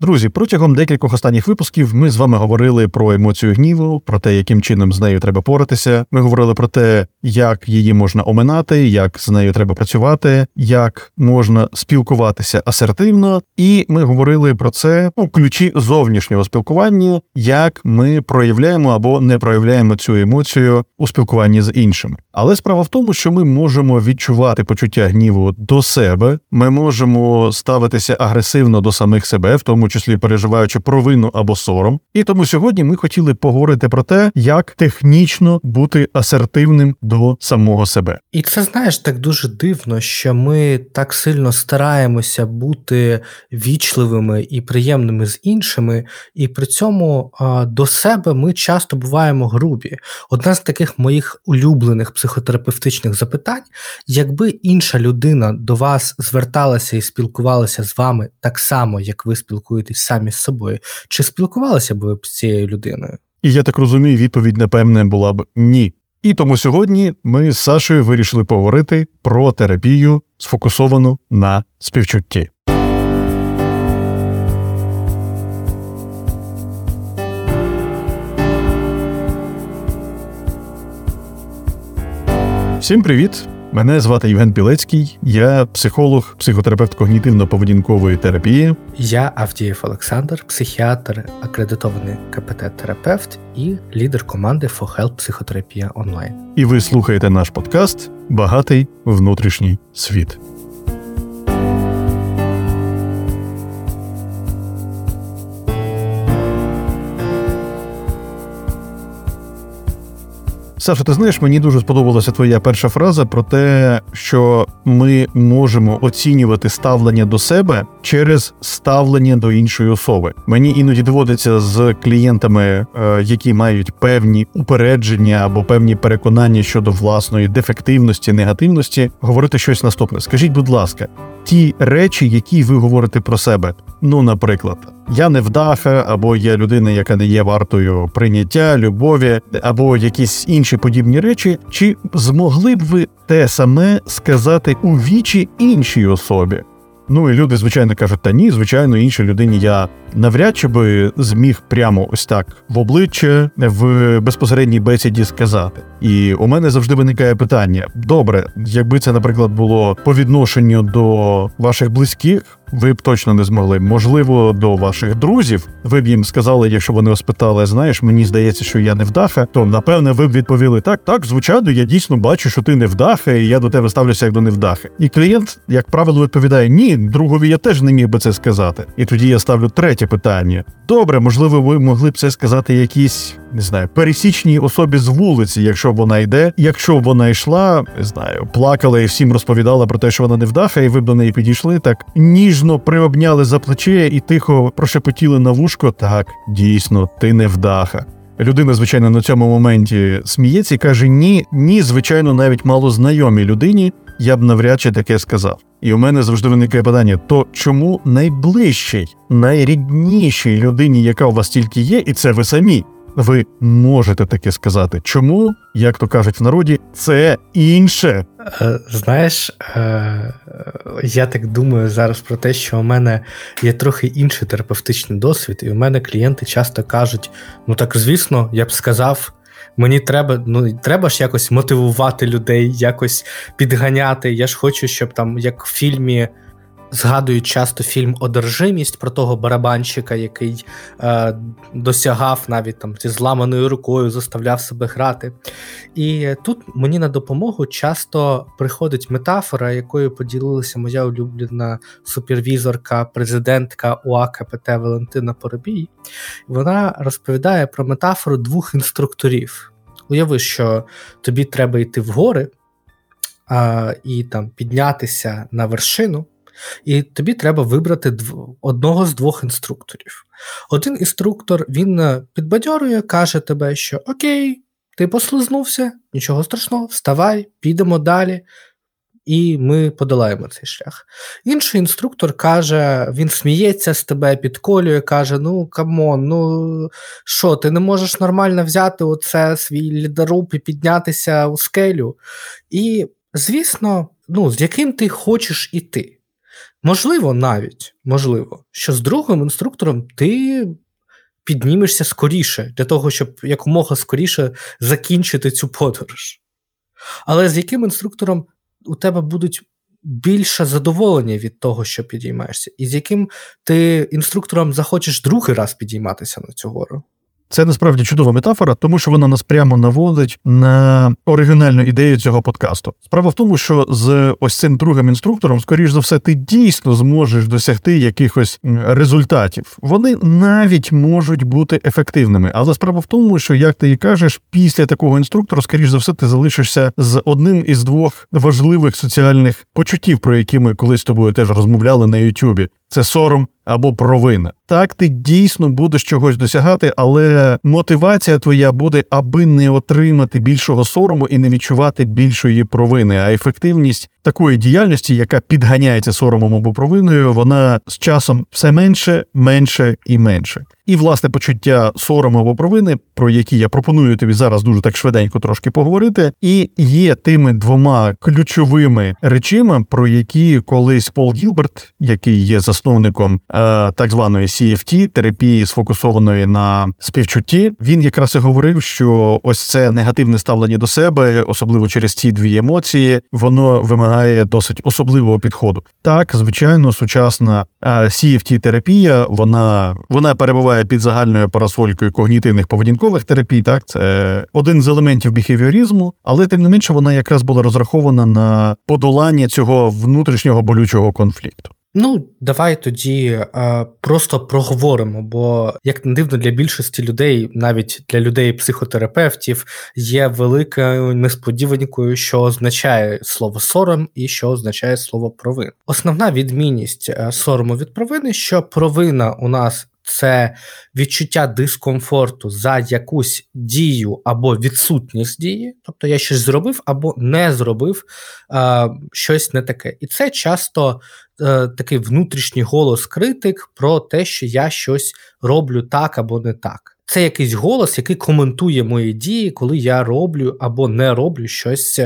Друзі, протягом декількох останніх випусків ми з вами говорили про емоцію гніву, про те, яким чином з нею треба поратися. Ми говорили про те, як її можна оминати, як з нею треба працювати, як можна спілкуватися асертивно, і ми говорили про це у ключі зовнішнього спілкування, як ми проявляємо або не проявляємо цю емоцію у спілкуванні з іншими. Але справа в тому, що ми можемо відчувати почуття гніву до себе, ми можемо ставитися агресивно до самих себе, в тому числі переживаючи провину або сором. І тому сьогодні ми хотіли поговорити про те, як технічно бути асертивним до самого себе. І це знаєш так дуже дивно, що ми так сильно стараємося бути вічливими і приємними з іншими, і при цьому до себе ми часто буваємо грубі. Одна з таких моїх улюблених психотерапевтичних запитань, якби інша людина до вас зверталася і спілкувалася з вами так само, як ви спілкуєтесь самі з собою, чи спілкувалися б ви з цією людиною? І я так розумію, відповідь напевне була б ні. І тому сьогодні ми з Сашою вирішили поговорити про терапію, сфокусовану на співчутті. Всім привіт! Мене звати Євген Пілецький, я психолог, психотерапевт когнітивно-поведінкової терапії. Я Авдієв Олександр, психіатр, акредитований КПТ-терапевт і лідер команди For Help Психотерапія онлайн. І ви слухаєте наш подкаст Багатий внутрішній світ. Саша, ти знаєш, мені дуже сподобалася твоя перша фраза про те, що ми можемо оцінювати ставлення до себе через ставлення до іншої особи. Мені іноді доводиться з клієнтами, е, які мають певні упередження або певні переконання щодо власної дефективності, негативності, говорити щось наступне. Скажіть, будь ласка, ті речі, які ви говорите про себе, ну, наприклад я не вдаха, або я людина, яка не є вартою прийняття, любові, або якісь інші подібні речі, чи змогли б ви те саме сказати у вічі іншій особі? Ну і люди, звичайно, кажуть, та ні, звичайно, іншій людині я навряд чи би зміг прямо ось так в обличчя в безпосередній бесіді сказати. І у мене завжди виникає питання: добре, якби це, наприклад, було по відношенню до ваших близьких ви б точно не змогли. Можливо, до ваших друзів ви б їм сказали, якщо вони вас питали, знаєш, мені здається, що я не вдаха, то напевне ви б відповіли так, так, звичайно, я дійсно бачу, що ти не вдаха, і я до тебе ставлюся як до невдахи. І клієнт, як правило, відповідає: Ні, другові я теж не міг би це сказати. І тоді я ставлю третє питання: добре, можливо, ви могли б це сказати якісь не знаю, пересічній особі з вулиці, якщо вона йде. Якщо вона йшла, не знаю, плакала і всім розповідала про те, що вона не вдаха, і ви б до неї підійшли, так ніжно приобняли за плече і тихо прошепотіли на вушко. Так, дійсно, ти не вдаха. Людина, звичайно, на цьому моменті сміється і каже: Ні, ні, звичайно, навіть мало знайомій людині я б навряд чи таке сказав. І у мене завжди виникає питання: то чому найближчій, найріднішій людині, яка у вас тільки є, і це ви самі, ви можете таке сказати. Чому, як то кажуть в народі, це інше? Е, знаєш, е, я так думаю зараз про те, що у мене є трохи інший терапевтичний досвід, і у мене клієнти часто кажуть: ну так, звісно, я б сказав. Мені треба ну треба ж якось мотивувати людей, якось підганяти. Я ж хочу, щоб там, як в фільмі Згадують часто фільм Одержимість про того барабанщика, який е, досягав навіть там зі зламаною рукою, заставляв себе грати. І тут мені на допомогу часто приходить метафора, якою поділилася моя улюблена супервізорка, президентка УАКПТ Валентина Поробій. Вона розповідає про метафору двох інструкторів. Уяви, що тобі треба йти в гори і там піднятися на вершину. І тобі треба вибрати одного з двох інструкторів. Один інструктор він е, підбадьорює, каже тебе, що Окей, ти послизнувся, нічого страшного, вставай, підемо далі, і ми подолаємо цей шлях. Інший інструктор каже, він сміється з тебе, підколює, каже: Ну, come on, ну що, ти не можеш нормально взяти оце свій льодоруб і піднятися у скелю. І, звісно, ну, з яким ти хочеш іти. Можливо, навіть можливо, що з другим інструктором ти піднімешся скоріше для того, щоб якомога скоріше закінчити цю подорож. Але з яким інструктором у тебе будуть більше задоволення від того, що підіймаєшся, і з яким ти інструктором захочеш другий раз підійматися на цю гору. Це насправді чудова метафора, тому що вона нас прямо наводить на оригінальну ідею цього подкасту. Справа в тому, що з ось цим другим інструктором, скоріш за все, ти дійсно зможеш досягти якихось результатів. Вони навіть можуть бути ефективними. Але справа в тому, що як ти і кажеш, після такого інструктора, скоріш за все, ти залишишся з одним із двох важливих соціальних почуттів, про які ми колись з тобою теж розмовляли на Ютубі. Це сором або провина. Так, ти дійсно будеш чогось досягати, але мотивація твоя буде, аби не отримати більшого сорому і не відчувати більшої провини. А ефективність такої діяльності, яка підганяється соромом або провиною, вона з часом все менше, менше і менше. І власне почуття сорому або провини, про які я пропоную тобі зараз дуже так швиденько трошки поговорити, і є тими двома ключовими речами, про які колись Пол Гілберт, який є засновником е, так званої CFT, терапії сфокусованої на співчутті, він якраз і говорив, що ось це негативне ставлення до себе, особливо через ці дві емоції, воно вимагає досить особливого підходу. Так, звичайно, сучасна е, cft терапія вона, вона перебуває під загальною парасолькою когнітивних поведінкових терапій. Так, це один з елементів біхевіорізму, але тим не менше вона якраз була розрахована на подолання цього внутрішнього болючого конфлікту. Ну, давай тоді е, просто проговоримо, бо як не дивно для більшості людей, навіть для людей-психотерапевтів, є великою несподіванкою, що означає слово сором і що означає слово провин. Основна відмінність е, сорому від провини, що провина у нас це відчуття дискомфорту за якусь дію або відсутність дії, тобто я щось зробив або не зробив е, щось не таке. І це часто е, такий внутрішній голос критик про те, що я щось роблю так або не так. Це якийсь голос, який коментує мої дії, коли я роблю або не роблю щось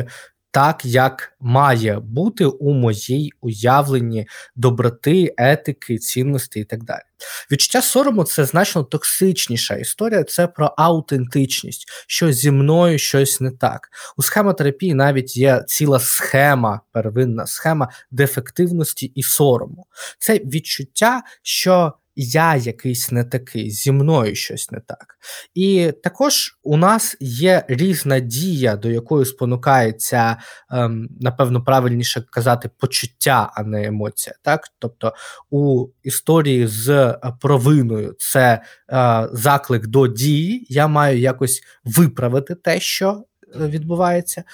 так, як має бути у моїй уявленні доброти, етики, цінності і так далі. Відчуття сорому це значно токсичніша історія, це про аутентичність, що зі мною щось не так. У схемотерапії навіть є ціла схема, первинна схема дефективності і сорому. Це відчуття, що я якийсь не такий, зі мною щось не так. І також у нас є різна дія, до якої спонукається, ем, напевно, правильніше казати, почуття, а не емоція. Так? Тобто у історії з е, провиною це е, заклик до дії, я маю якось виправити те, що. Е, відбувається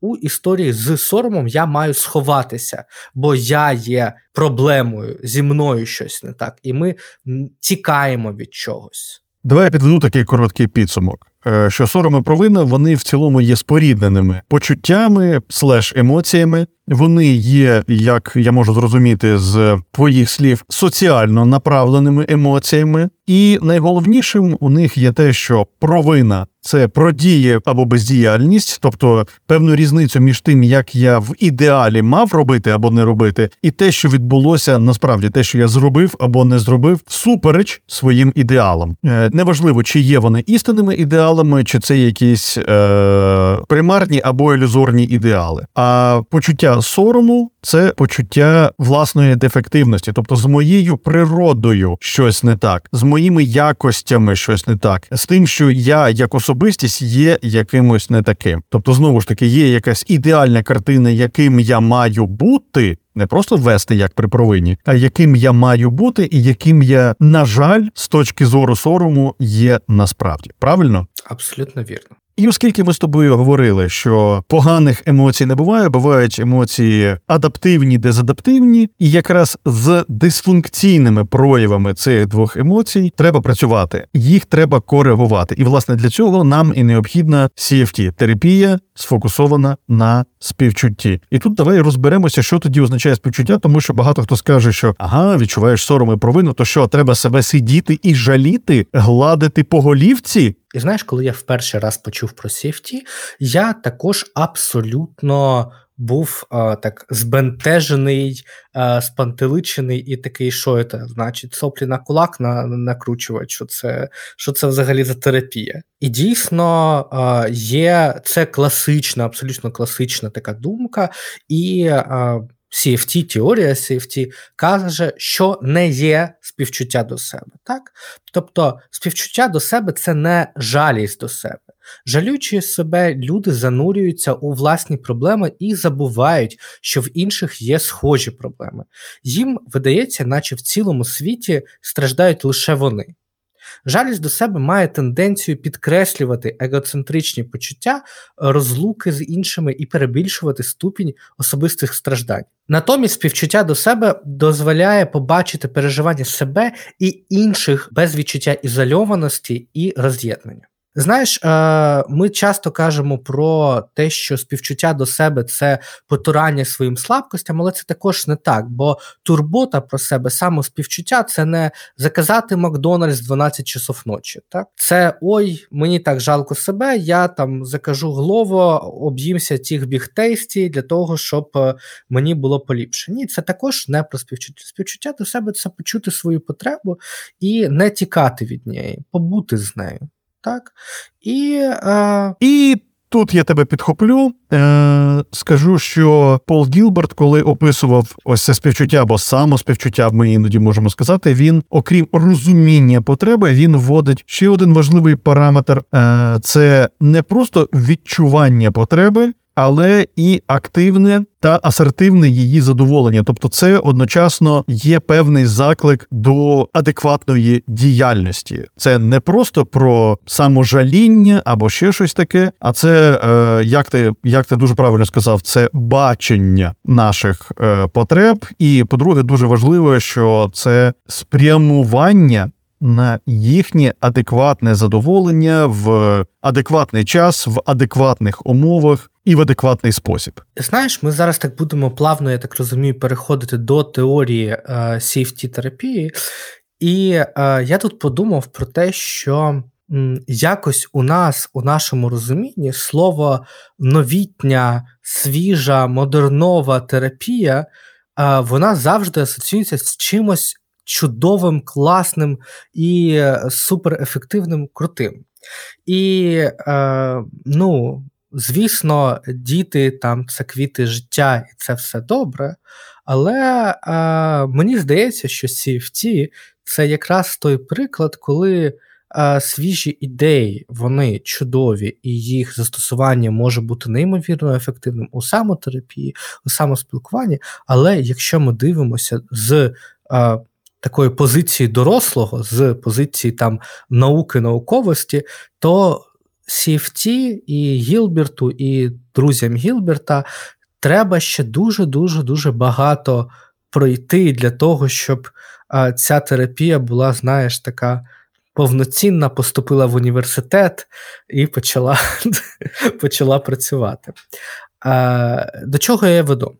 у історії з соромом я маю сховатися, бо я є проблемою, зі мною щось не так, і ми тікаємо від чогось. Давай я підведу такий короткий підсумок. Е, що сором і провина вони в цілому є спорідненими почуттями слеш емоціями. Вони є, як я можу зрозуміти з твоїх слів, соціально направленими емоціями, і найголовнішим у них є те, що провина це про дії або бездіяльність, тобто певну різницю між тим, як я в ідеалі мав робити або не робити, і те, що відбулося насправді, те, що я зробив або не зробив, супереч своїм ідеалам. Е, неважливо, чи є вони істинними ідеалами, чи це якісь е, примарні або ілюзорні ідеали. А почуття сорому це почуття власної дефективності, тобто з моєю природою щось не так, з моїми якостями щось не так, з тим, що я як особистість є якимось не таким. Тобто, знову ж таки, є якась ідеальна картина, яким я маю бути. Не просто вести як при провині, а яким я маю бути, і яким я, на жаль, з точки зору сорому є насправді. Правильно? Абсолютно вірно. І оскільки ми з тобою говорили, що поганих емоцій не буває, бувають емоції адаптивні, дезадаптивні, і якраз з дисфункційними проявами цих двох емоцій треба працювати, їх треба коригувати. І власне для цього нам і необхідна cft терапія сфокусована на співчутті. І тут давай розберемося, що тоді означає співчуття, тому що багато хто скаже, що ага, відчуваєш сором і провину, то що треба себе сидіти і жаліти, гладити по голівці. І знаєш, коли я в перший раз почув про Сіфті, я також абсолютно був а, так збентежений, а, спантеличений і такий, що це? Значить, соплі на кулак на, накручувати, що це що це взагалі за терапія. І дійсно а, є це класична, абсолютно класична така думка. і CFT, теорія CFT каже, що не є співчуття до себе. Так? Тобто співчуття до себе це не жалість до себе. Жалючи себе, люди занурюються у власні проблеми і забувають, що в інших є схожі проблеми. Їм видається, наче в цілому світі страждають лише вони. Жалість до себе має тенденцію підкреслювати егоцентричні почуття, розлуки з іншими і перебільшувати ступінь особистих страждань. Натомість співчуття до себе дозволяє побачити переживання себе і інших без відчуття ізольованості і роз'єднання. Знаєш, е, ми часто кажемо про те, що співчуття до себе це потурання своїм слабкостям, але це також не так, бо турбота про себе, самоспівчуття це не заказати Макдональдс 12 часов ночі. Так, це ой, мені так жалко себе. Я там закажу глово, об'їмся тих бігтейсті для того, щоб е, мені було поліпше. Ні, це також не про співчуття. Співчуття до себе це почути свою потребу і не тікати від неї, побути з нею так? І е... і тут я тебе підхоплю. Е, Скажу, що Пол Гілберт, коли описував ось це співчуття або самоспівчуття, ми іноді можемо сказати, він, окрім розуміння потреби, він вводить ще один важливий параметр: е, це не просто відчування потреби але і активне та асертивне її задоволення. Тобто, це одночасно є певний заклик до адекватної діяльності. Це не просто про саможаління або ще щось таке, а це е, як ти як ти дуже правильно сказав, це бачення наших е, потреб. І по-друге, дуже важливо, що це спрямування на їхнє адекватне задоволення в адекватний час, в адекватних умовах і в адекватний спосіб. Знаєш, ми зараз так будемо плавно, я так розумію, переходити до теорії safety терапії, і е, я тут подумав про те, що. Якось у нас, у нашому розумінні, слово новітня, свіжа, модернова терапія, е, вона завжди асоціюється з чимось чудовим, класним і е, суперефективним, крутим. І, е, ну, звісно, діти там це квіти життя, і це все добре. Але е, мені здається, що CFT – це якраз той приклад, коли. Свіжі ідеї, вони чудові, і їх застосування може бути неймовірно ефективним у самотерапії, у самоспілкуванні. Але якщо ми дивимося з такої позиції дорослого, з позиції там науки науковості, то CFT і Гілберту, і друзям Гілберта треба ще дуже-дуже дуже багато пройти для того, щоб а, ця терапія була, знаєш, така. Повноцінна поступила в університет і почала почала працювати. А, До чого я веду?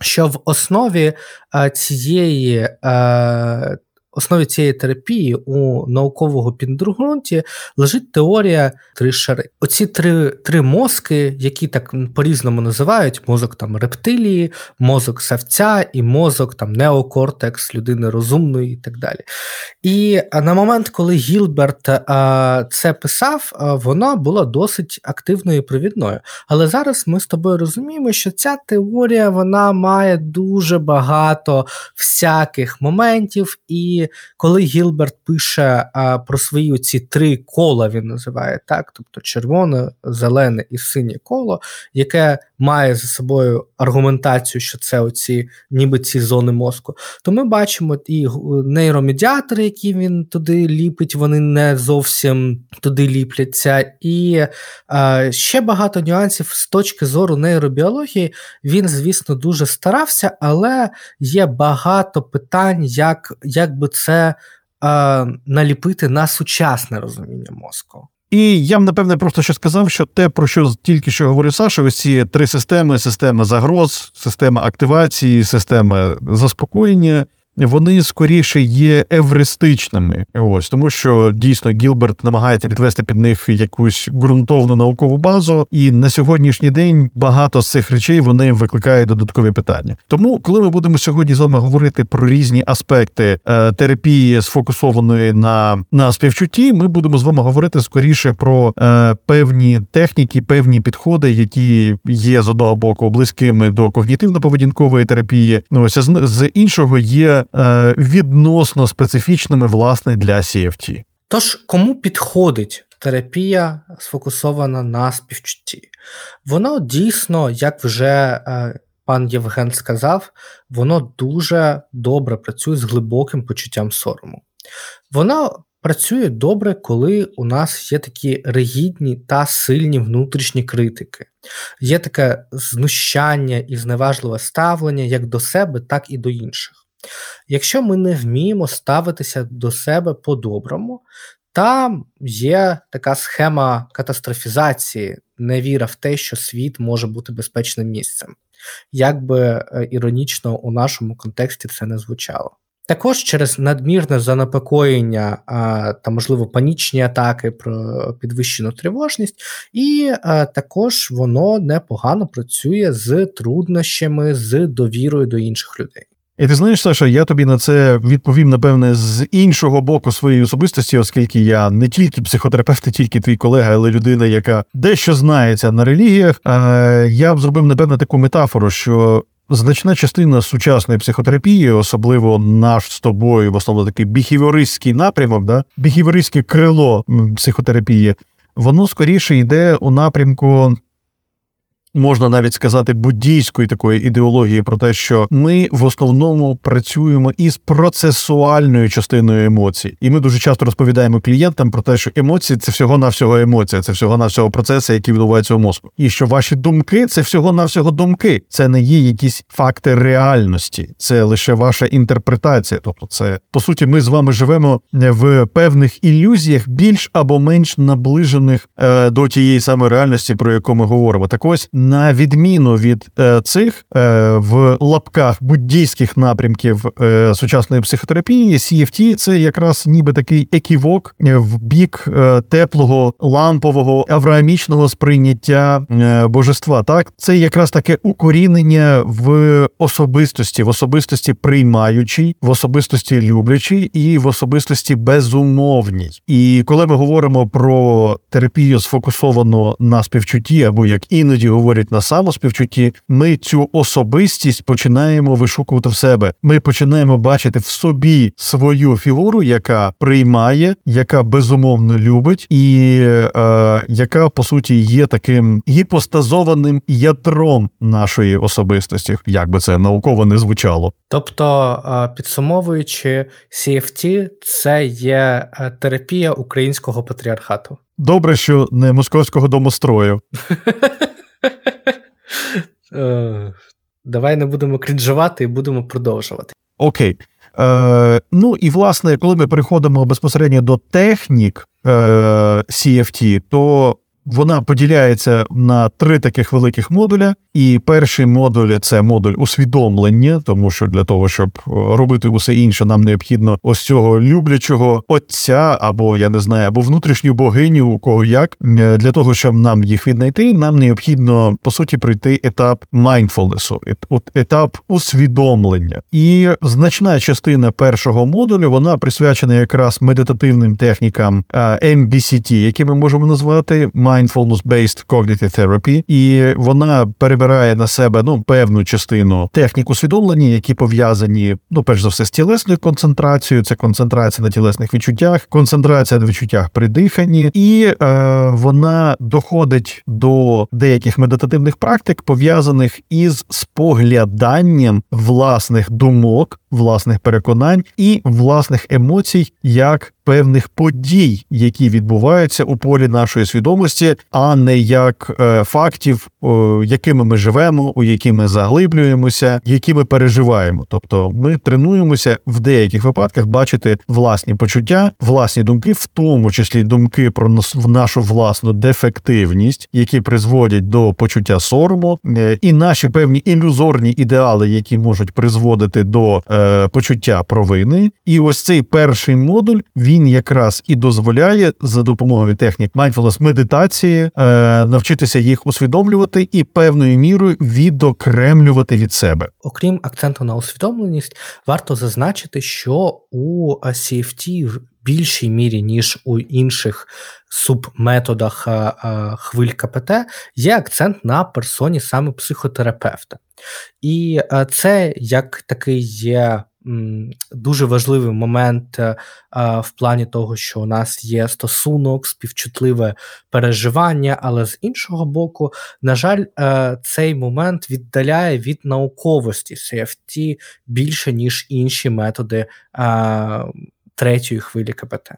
що в основі а, цієї а, основі цієї терапії у наукового підґрунті лежить теорія три шари. Оці три три мозки, які так по-різному називають: мозок там рептилії, мозок савця і мозок там неокортекс людини розумної і так далі. І на момент, коли Гілберт а, це писав, а, вона була досить активною і провідною. Але зараз ми з тобою розуміємо, що ця теорія вона має дуже багато всяких моментів і коли Гілберт пише а, про свої ці три кола, він називає так, тобто червоне, зелене і синє коло, яке має за собою аргументацію, що це оці, ніби ці зони мозку, то ми бачимо і нейромедіатори, які він туди ліпить, вони не зовсім туди ліпляться. І а, ще багато нюансів з точки зору нейробіології. Він, звісно, дуже старався, але є багато питань, як, як би це. Наліпити на сучасне розуміння мозку. І я б напевне просто ще сказав, що те, про що тільки що говорив Саша, ось ці три системи: система загроз, система активації, система заспокоєння. Вони скоріше є евристичними. Ось тому, що дійсно Гілберт намагається підвести під них якусь ґрунтовну наукову базу, і на сьогоднішній день багато з цих речей вони викликають додаткові питання. Тому, коли ми будемо сьогодні з вами говорити про різні аспекти е, терапії, сфокусованої на на співчутті, ми будемо з вами говорити скоріше про е, певні техніки, певні підходи, які є з одного боку близькими до когнітивно-поведінкової терапії. Ну ось з, з іншого є е, відносно специфічними власне для CFT. Тож кому підходить терапія сфокусована на співчутті? Воно дійсно, як вже е, пан Євген сказав, воно дуже добре працює з глибоким почуттям сорому. Воно працює добре, коли у нас є такі ригідні та сильні внутрішні критики. Є таке знущання і зневажливе ставлення як до себе, так і до інших. Якщо ми не вміємо ставитися до себе по-доброму, там є така схема катастрофізації, невіра в те, що світ може бути безпечним місцем. Як би е, іронічно у нашому контексті це не звучало. Також через надмірне занепокоєння та, можливо, панічні атаки про підвищену тривожність, і також воно непогано працює з труднощами, з довірою до інших людей. І ти знаєш, Саша, я тобі на це відповім, напевне, з іншого боку своєї особистості, оскільки я не тільки психотерапевт, не тільки твій колега, але людина, яка дещо знається на релігіях. Я б зробив, напевне, таку метафору, що Значна частина сучасної психотерапії, особливо наш з тобою, в основному такий біхівіористський напрямок, да? біхівіористське крило психотерапії, воно скоріше йде у напрямку можна навіть сказати, буддійської такої ідеології про те, що ми в основному працюємо із процесуальною частиною емоцій, і ми дуже часто розповідаємо клієнтам про те, що емоції це всього навсього емоція, це всього навсього процеси, які відбуваються у мозку, і що ваші думки це всього навсього думки, це не є якісь факти реальності, це лише ваша інтерпретація. Тобто, це по суті, ми з вами живемо в певних ілюзіях, більш або менш наближених е, до тієї самої реальності, про яку ми говоримо. Так ось на відміну від е, цих е, в лапках буддійських напрямків е, сучасної психотерапії, CFT – це якраз ніби такий еківок в бік теплого, лампового, авраамічного сприйняття божества. Так, це якраз таке укорінення в особистості, в особистості приймаючій, в особистості люблячій і в особистості безумовній. І коли ми говоримо про терапію сфокусовану на співчутті, або як іноді говорять, говорять на самоспівчутті, ми цю особистість починаємо вишукувати в себе. Ми починаємо бачити в собі свою фігуру, яка приймає, яка безумовно любить, і е, яка по суті є таким гіпостазованим ядром нашої особистості, як би це науково не звучало. Тобто, е, підсумовуючи, CFT – це є е, терапія українського патріархату. Добре, що не московського домострою. Е, давай не будемо крінжувати і будемо продовжувати. Окей. Е, Ну і власне, коли ми переходимо безпосередньо до технік е, CFT, то вона поділяється на три таких великих модуля. І перший модуль це модуль усвідомлення, тому що для того, щоб е, робити усе інше, нам необхідно ось цього люблячого отця, або я не знаю, або внутрішню богиню, у кого як е, для того, щоб нам їх віднайти, нам необхідно по суті пройти етап майндфулнесу, етап усвідомлення. І значна частина першого модулю вона присвячена якраз медитативним технікам MBCT, які ми можемо назвати Mindfulness-Based Cognitive Therapy, і вона перебирає на себе ну певну частину технік усвідомлення, які пов'язані, ну перш за все, з тілесною концентрацією. Це концентрація на тілесних відчуттях, концентрація на відчуттях при диханні, і е, вона доходить до деяких медитативних практик, пов'язаних із спогляданням власних думок, власних переконань і власних емоцій як певних подій, які відбуваються у полі нашої свідомості, а не як е, фактів, якими ми живемо, у які ми заглиблюємося, які ми переживаємо. Тобто, ми тренуємося в деяких випадках бачити власні почуття, власні думки, в тому числі думки про нас в нашу власну дефективність, які призводять до почуття сорому, е, і наші певні ілюзорні ідеали, які можуть призводити до е, почуття провини. І ось цей перший модуль якраз і дозволяє за допомогою технік mindfulness медитації е, навчитися їх усвідомлювати і певною мірою відокремлювати від себе. Окрім акценту на усвідомленість, варто зазначити, що у CFT в більшій мірі, ніж у інших субметодах хвиль КПТ, є акцент на персоні саме психотерапевта. І це як такий є дуже важливий момент е, в плані того, що у нас є стосунок, співчутливе переживання, але з іншого боку, на жаль, е, цей момент віддаляє від науковості CFT більше, ніж інші методи третьої хвилі КПТ.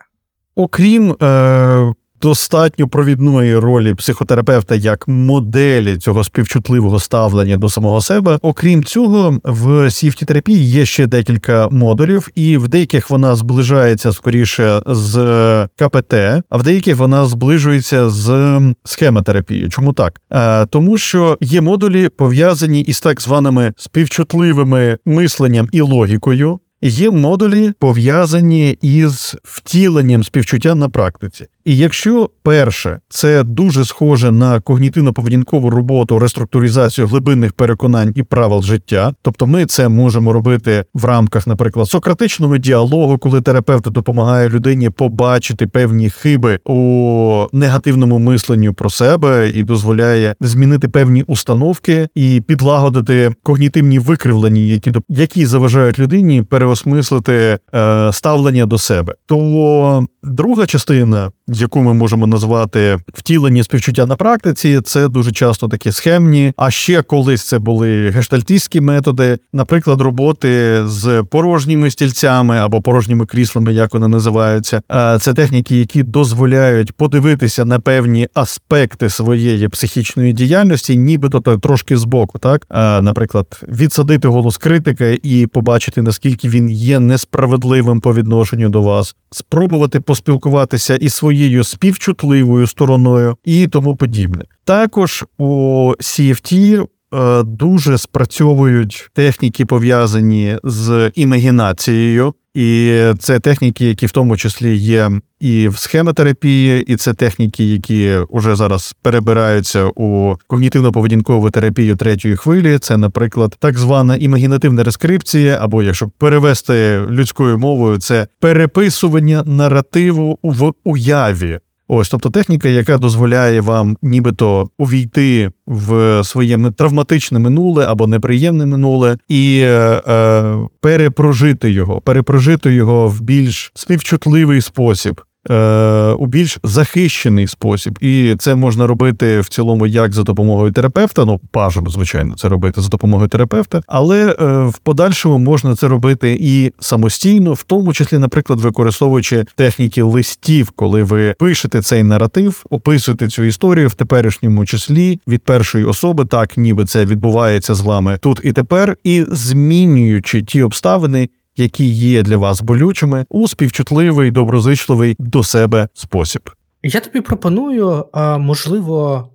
Окрім е, достатньо провідної ролі психотерапевта як моделі цього співчутливого ставлення до самого себе. Окрім цього, в cft терапії є ще декілька модулів, і в деяких вона зближається скоріше з КПТ, а в деяких вона зближується з схемотерапією. Чому так? А, Тому що є модулі пов'язані із так званими співчутливими мисленням і логікою. Є модулі пов'язані із втіленням співчуття на практиці. І якщо перше це дуже схоже на когнітивно-поведінкову роботу, реструктуризацію глибинних переконань і правил життя, тобто ми це можемо робити в рамках, наприклад, сократичного діалогу, коли терапевт допомагає людині побачити певні хиби у негативному мисленню про себе і дозволяє змінити певні установки і підлагодити когнітивні викривлення, які які заважають людині переосмислити е, ставлення до себе, то друга частина яку ми можемо назвати втілені співчуття на практиці, це дуже часто такі схемні. А ще колись це були гештальтистські методи, наприклад, роботи з порожніми стільцями або порожніми кріслами, як вони називаються. Це техніки, які дозволяють подивитися на певні аспекти своєї психічної діяльності, нібито трошки збоку, так наприклад, відсадити голос критика і побачити наскільки він є несправедливим по відношенню до вас, спробувати поспілкуватися із своїм своєю співчутливою стороною і тому подібне. Також у CFT е, дуже спрацьовують техніки пов'язані з імагінацією. І це техніки, які в тому числі є і в схемотерапії, і це техніки, які вже зараз перебираються у когнітивно-поведінкову терапію третьої хвилі. Це, наприклад, так звана імагінативна рескрипція, або якщо перевести людською мовою, це переписування наративу в уяві. Ось, тобто техніка, яка дозволяє вам нібито увійти в своє травматичне минуле або неприємне минуле, і е, е, перепрожити його, перепрожити його в більш співчутливий спосіб. Е, у більш захищений спосіб, і це можна робити в цілому як за допомогою терапевта. Ну бажано, звичайно, це робити за допомогою терапевта, але е, в подальшому можна це робити і самостійно, в тому числі, наприклад, використовуючи техніки листів, коли ви пишете цей наратив, описуєте цю історію в теперішньому числі від першої особи, так ніби це відбувається з вами тут і тепер, і змінюючи ті обставини які є для вас болючими, у співчутливий, доброзичливий до себе спосіб. Я тобі пропоную, можливо,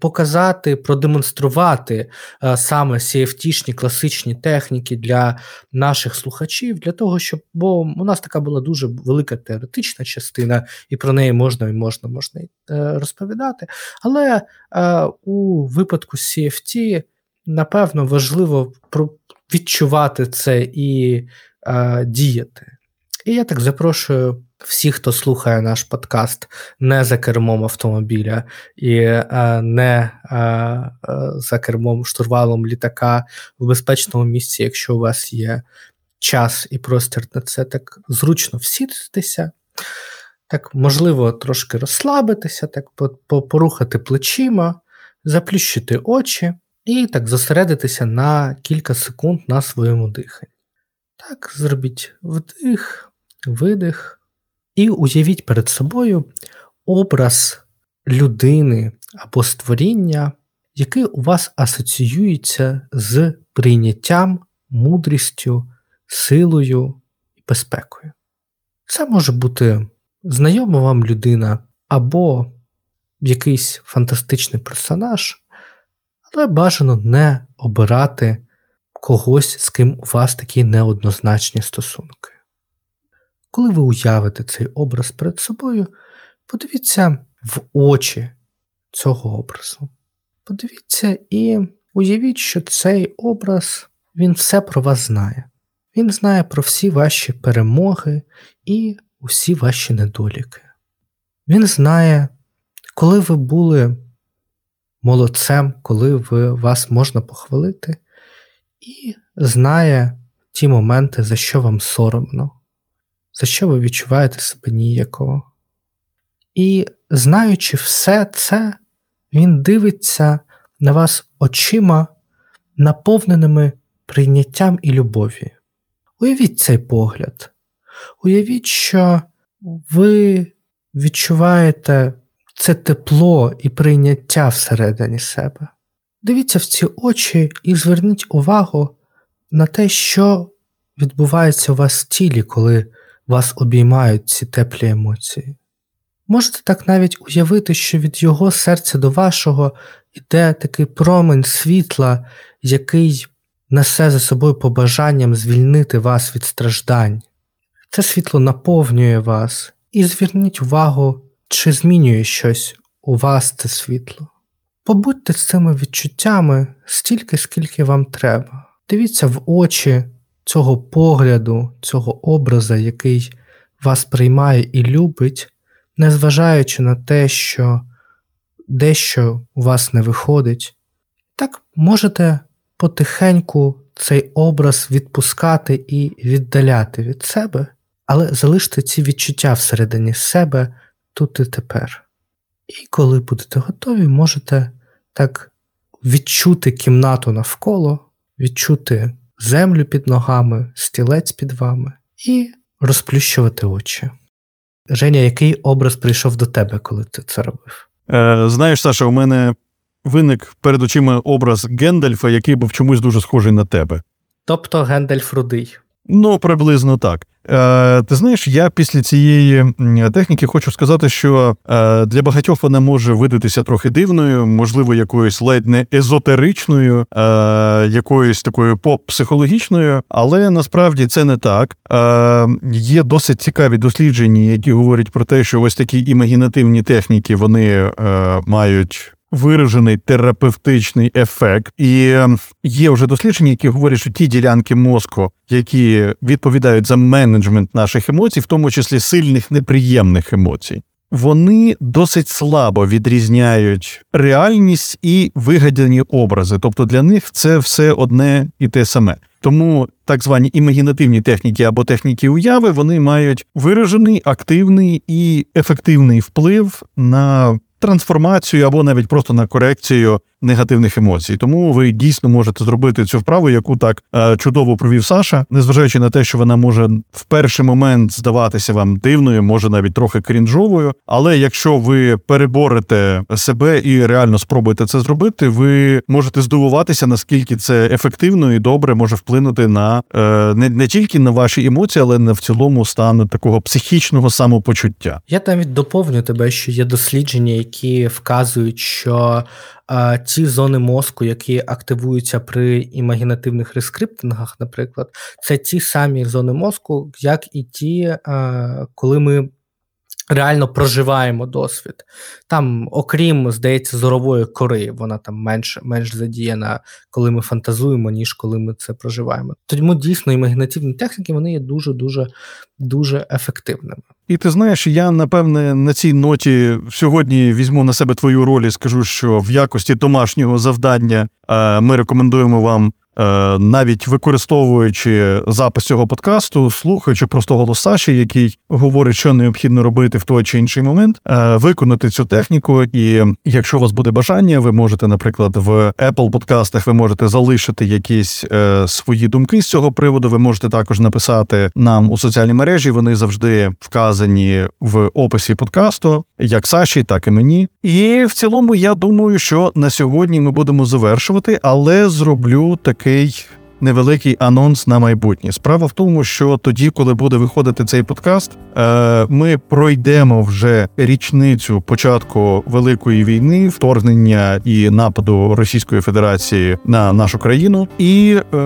показати, продемонструвати саме CFT-шні класичні техніки для наших слухачів, для того, щоб бо у нас така була дуже велика теоретична частина, і про неї можна і можна можна е, розповідати. Але у випадку CFT, напевно, важливо відчувати це і е, діяти. І я так запрошую всіх, хто слухає наш подкаст не за кермом автомобіля і е, не е, е за кермом штурвалом літака в безпечному місці, якщо у вас є час і простір на це так зручно всітитися. Так, можливо, трошки розслабитися, так порухати плечима, заплющити очі. І так зосередитися на кілька секунд на своєму диханні. Так, зробіть вдих, видих. І уявіть перед собою образ людини або створіння, який у вас асоціюється з прийняттям, мудрістю, силою і безпекою. Це може бути знайома вам людина або якийсь фантастичний персонаж, але бажано не обирати когось, з ким у вас такі неоднозначні стосунки. Коли ви уявите цей образ перед собою, подивіться в очі цього образу. Подивіться і уявіть, що цей образ він все про вас знає. Він знає про всі ваші перемоги і усі ваші недоліки. Він знає, коли ви були молодцем, коли ви, вас можна похвалити, і знає ті моменти, за що вам соромно, за що ви відчуваєте себе ніякого. І знаючи все це, він дивиться на вас очима, наповненими прийняттям і любов'ю. Уявіть цей погляд. Уявіть, що ви відчуваєте це тепло і прийняття всередині себе. Дивіться в ці очі і зверніть увагу на те, що відбувається у вас в тілі, коли вас обіймають ці теплі емоції. Можете так навіть уявити, що від його серця до вашого йде такий промень світла, який несе за собою побажанням звільнити вас від страждань. Це світло наповнює вас, і зверніть увагу, чи змінює щось у вас це світло. Побудьте з цими відчуттями стільки, скільки вам треба. Дивіться в очі цього погляду, цього образа, який вас приймає і любить, незважаючи на те, що дещо у вас не виходить. Так можете потихеньку цей образ відпускати і віддаляти від себе, але залиште ці відчуття всередині себе тут і тепер. І коли будете готові, можете так відчути кімнату навколо, відчути землю під ногами, стілець під вами і розплющувати очі. Женя, який образ прийшов до тебе, коли ти це робив? Е, Знаєш, Саша, у мене виник перед очима образ Гендальфа, який був чомусь дуже схожий на тебе. Тобто Гендальф рудий. Ну, приблизно так. Е, Ти знаєш, я після цієї техніки хочу сказати, що е, для багатьох вона може видатися трохи дивною, можливо, якоюсь ледь не езотеричною, е, якоюсь такою поп-психологічною, але насправді це не так. Е, Є досить цікаві дослідження, які говорять про те, що ось такі імагінативні техніки вони е, мають виражений терапевтичний ефект, і ем, є вже дослідження, які говорять, що ті ділянки мозку, які відповідають за менеджмент наших емоцій, в тому числі сильних неприємних емоцій. Вони досить слабо відрізняють реальність і вигадані образи, тобто для них це все одне і те саме. Тому так звані імагінативні техніки або техніки уяви вони мають виражений, активний і ефективний вплив на трансформацію або навіть просто на корекцію негативних емоцій. Тому ви дійсно можете зробити цю вправу, яку так е, чудово провів Саша, незважаючи на те, що вона може в перший момент здаватися вам дивною, може навіть трохи крінжовою. Але якщо ви переборете себе і реально спробуєте це зробити, ви можете здивуватися, наскільки це ефективно і добре може вплинути на е, не, не тільки на ваші емоції, але на в цілому стан такого психічного самопочуття. Я навіть доповню тебе, що є дослідження, які вказують, що ті зони мозку, які активуються при імагінативних рескриптингах, наприклад, це ті самі зони мозку, як і ті, коли ми. Реально проживаємо досвід. Там, окрім, здається, зорової кори, вона там менш менш задіяна, коли ми фантазуємо, ніж коли ми це проживаємо. Тому дійсно імагінативні техніки вони є дуже дуже дуже ефективними. І ти знаєш, я напевне на цій ноті сьогодні візьму на себе твою роль і скажу, що в якості домашнього завдання ми рекомендуємо вам Е, навіть використовуючи запис цього подкасту, слухаючи просто голос Саші, який говорить, що необхідно робити в той чи інший момент, е, виконати цю техніку. І якщо у вас буде бажання, ви можете, наприклад, в Apple подкастах ви можете залишити якісь е, свої думки з цього приводу. Ви можете також написати нам у соціальній мережі. Вони завжди вказані в описі подкасту, як Саші, так і мені. І в цілому, я думаю, що на сьогодні ми будемо завершувати, але зроблю такий. Невеликий анонс на майбутнє. Справа в тому, що тоді, коли буде виходити цей подкаст, е, ми пройдемо вже річницю початку великої війни, вторгнення і нападу Російської Федерації на нашу країну. І е,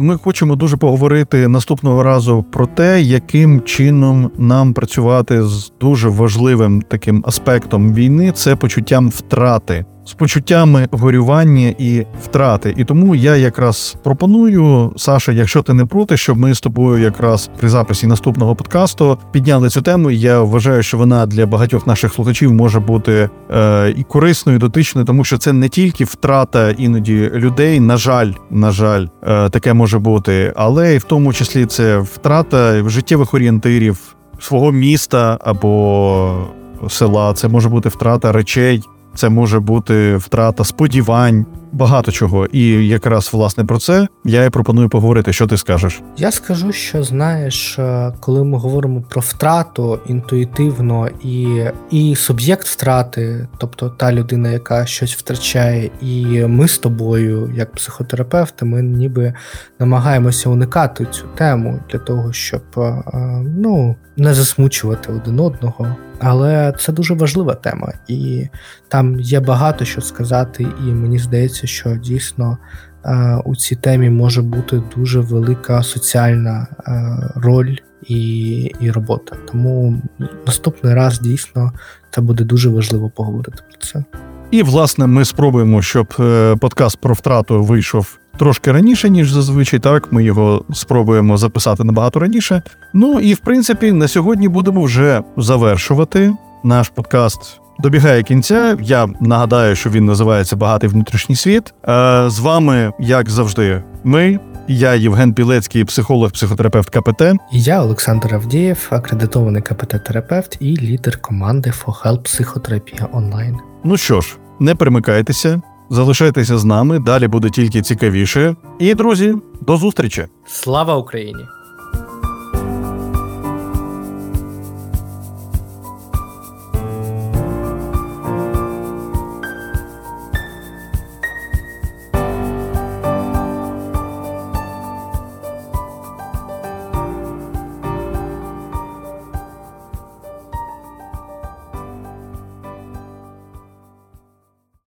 ми хочемо дуже поговорити наступного разу про те, яким чином нам працювати з дуже важливим таким аспектом війни це почуттям втрати з почуттями горювання і втрати. І тому я якраз пропоную, Саша, якщо ти не проти, щоб ми з тобою якраз при записі наступного подкасту підняли цю тему. Я вважаю, що вона для багатьох наших слухачів може бути е, і корисною, і дотичною, тому що це не тільки втрата іноді людей. На жаль, на жаль, е, таке може бути, але і в тому числі це втрата життєвих орієнтирів свого міста або села. Це може бути втрата речей. Це може бути втрата сподівань, багато чого. І якраз власне про це я і пропоную поговорити. Що ти скажеш? Я скажу, що знаєш, е, коли ми говоримо про втрату інтуїтивно і і суб'єкт втрати, тобто та людина, яка щось втрачає, і ми з тобою, як психотерапевти, ми ніби намагаємося уникати цю тему для того, щоб е, ну не засмучувати один одного. Але це дуже важлива тема, і там є багато що сказати, і мені здається, що дійсно е, у цій темі може бути дуже велика соціальна е, роль і, і робота. Тому наступний раз дійсно це буде дуже важливо поговорити про це. І власне ми спробуємо, щоб е, подкаст про втрату вийшов трошки раніше, ніж зазвичай. Так, ми його спробуємо записати набагато раніше. Ну і в принципі, на сьогодні будемо вже завершувати. Наш подкаст добігає кінця. Я нагадаю, що він називається Багатий внутрішній світ. Е, З вами, як завжди, ми. Я Євген Пілецький, психолог, психотерапевт КПТ. І я Олександр Авдієв, акредитований КПТ-терапевт і лідер команди For Help Психотерапія онлайн. Ну що ж, не перемикайтеся, залишайтеся з нами. Далі буде тільки цікавіше. І друзі, до зустрічі! Слава Україні!